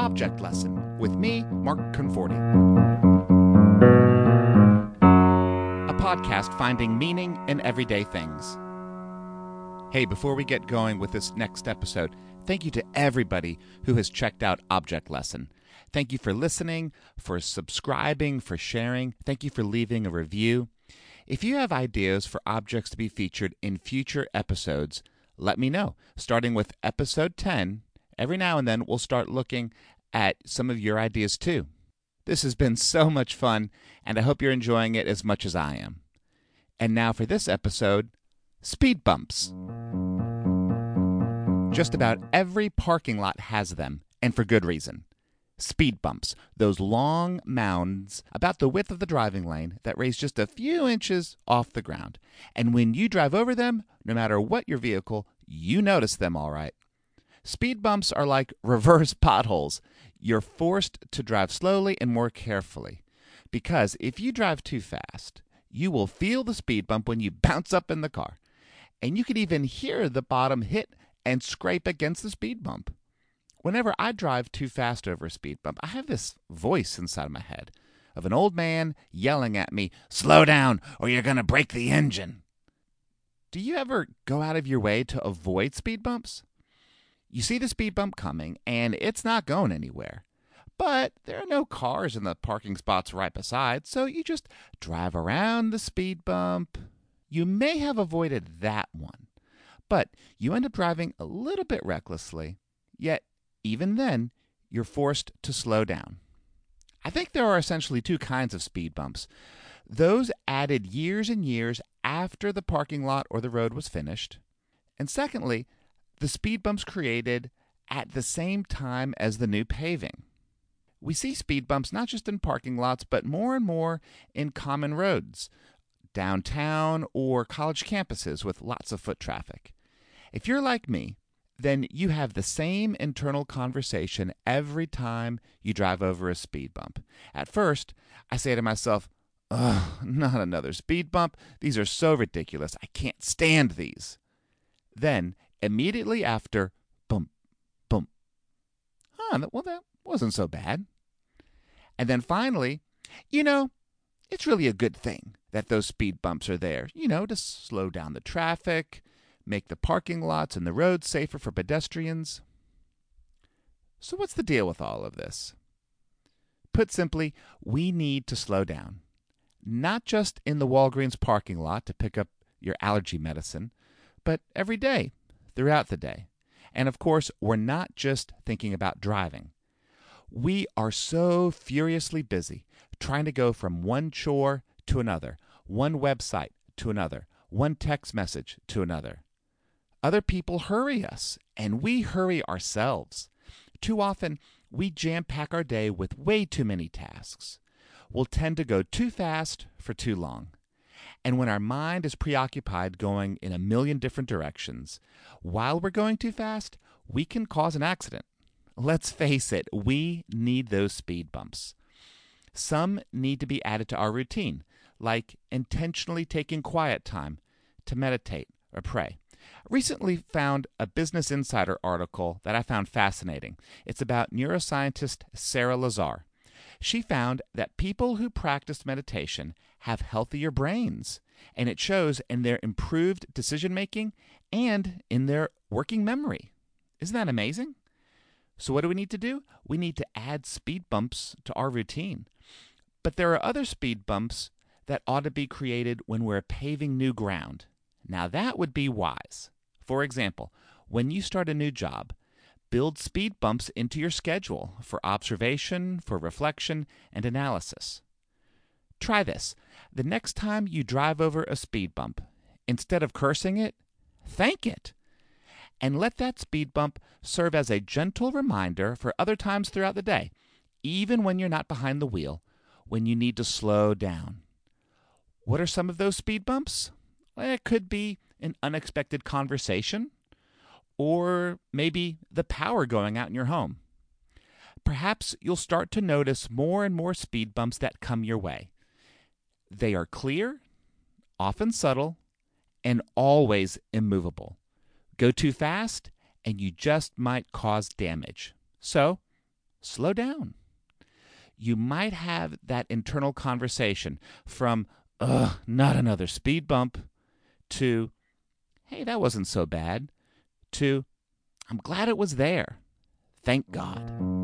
Object Lesson with me, Mark Conforti. A podcast finding meaning in everyday things. Hey, before we get going with this next episode, thank you to everybody who has checked out Object Lesson. Thank you for listening, for subscribing, for sharing. Thank you for leaving a review. If you have ideas for objects to be featured in future episodes, let me know. Starting with episode 10, every now and then we'll start looking at some of your ideas too. This has been so much fun, and I hope you're enjoying it as much as I am. And now for this episode speed bumps. Just about every parking lot has them, and for good reason. Speed bumps, those long mounds about the width of the driving lane that raise just a few inches off the ground. And when you drive over them, no matter what your vehicle, you notice them all right. Speed bumps are like reverse potholes. You're forced to drive slowly and more carefully. Because if you drive too fast, you will feel the speed bump when you bounce up in the car. And you can even hear the bottom hit and scrape against the speed bump. Whenever I drive too fast over a speed bump, I have this voice inside of my head of an old man yelling at me, Slow down, or you're going to break the engine. Do you ever go out of your way to avoid speed bumps? You see the speed bump coming, and it's not going anywhere. But there are no cars in the parking spots right beside, so you just drive around the speed bump. You may have avoided that one, but you end up driving a little bit recklessly, yet, even then, you're forced to slow down. I think there are essentially two kinds of speed bumps those added years and years after the parking lot or the road was finished, and secondly, the speed bumps created at the same time as the new paving. We see speed bumps not just in parking lots, but more and more in common roads, downtown, or college campuses with lots of foot traffic. If you're like me, then you have the same internal conversation every time you drive over a speed bump. At first, I say to myself, Ugh, not another speed bump. These are so ridiculous. I can't stand these. Then, immediately after, boom, boom. Huh, well, that wasn't so bad. And then finally, you know, it's really a good thing that those speed bumps are there, you know, to slow down the traffic, make the parking lots and the roads safer for pedestrians. So, what's the deal with all of this? Put simply, we need to slow down. Not just in the Walgreens parking lot to pick up your allergy medicine, but every day throughout the day. And of course, we're not just thinking about driving. We are so furiously busy trying to go from one chore to another, one website to another, one text message to another. Other people hurry us, and we hurry ourselves. Too often, we jam pack our day with way too many tasks. We'll tend to go too fast for too long. And when our mind is preoccupied going in a million different directions, while we're going too fast, we can cause an accident. Let's face it, we need those speed bumps. Some need to be added to our routine, like intentionally taking quiet time to meditate or pray. Recently found a Business Insider article that I found fascinating. It's about neuroscientist Sara Lazar. She found that people who practice meditation have healthier brains, and it shows in their improved decision making and in their working memory. Isn't that amazing? So, what do we need to do? We need to add speed bumps to our routine. But there are other speed bumps that ought to be created when we're paving new ground. Now, that would be wise. For example, when you start a new job, build speed bumps into your schedule for observation, for reflection, and analysis. Try this. The next time you drive over a speed bump, instead of cursing it, thank it. And let that speed bump serve as a gentle reminder for other times throughout the day, even when you're not behind the wheel, when you need to slow down. What are some of those speed bumps? It could be an unexpected conversation, or maybe the power going out in your home. Perhaps you'll start to notice more and more speed bumps that come your way. They are clear, often subtle, and always immovable. Go too fast, and you just might cause damage. So, slow down. You might have that internal conversation from, ugh, not another speed bump, to, hey, that wasn't so bad, to, I'm glad it was there. Thank God.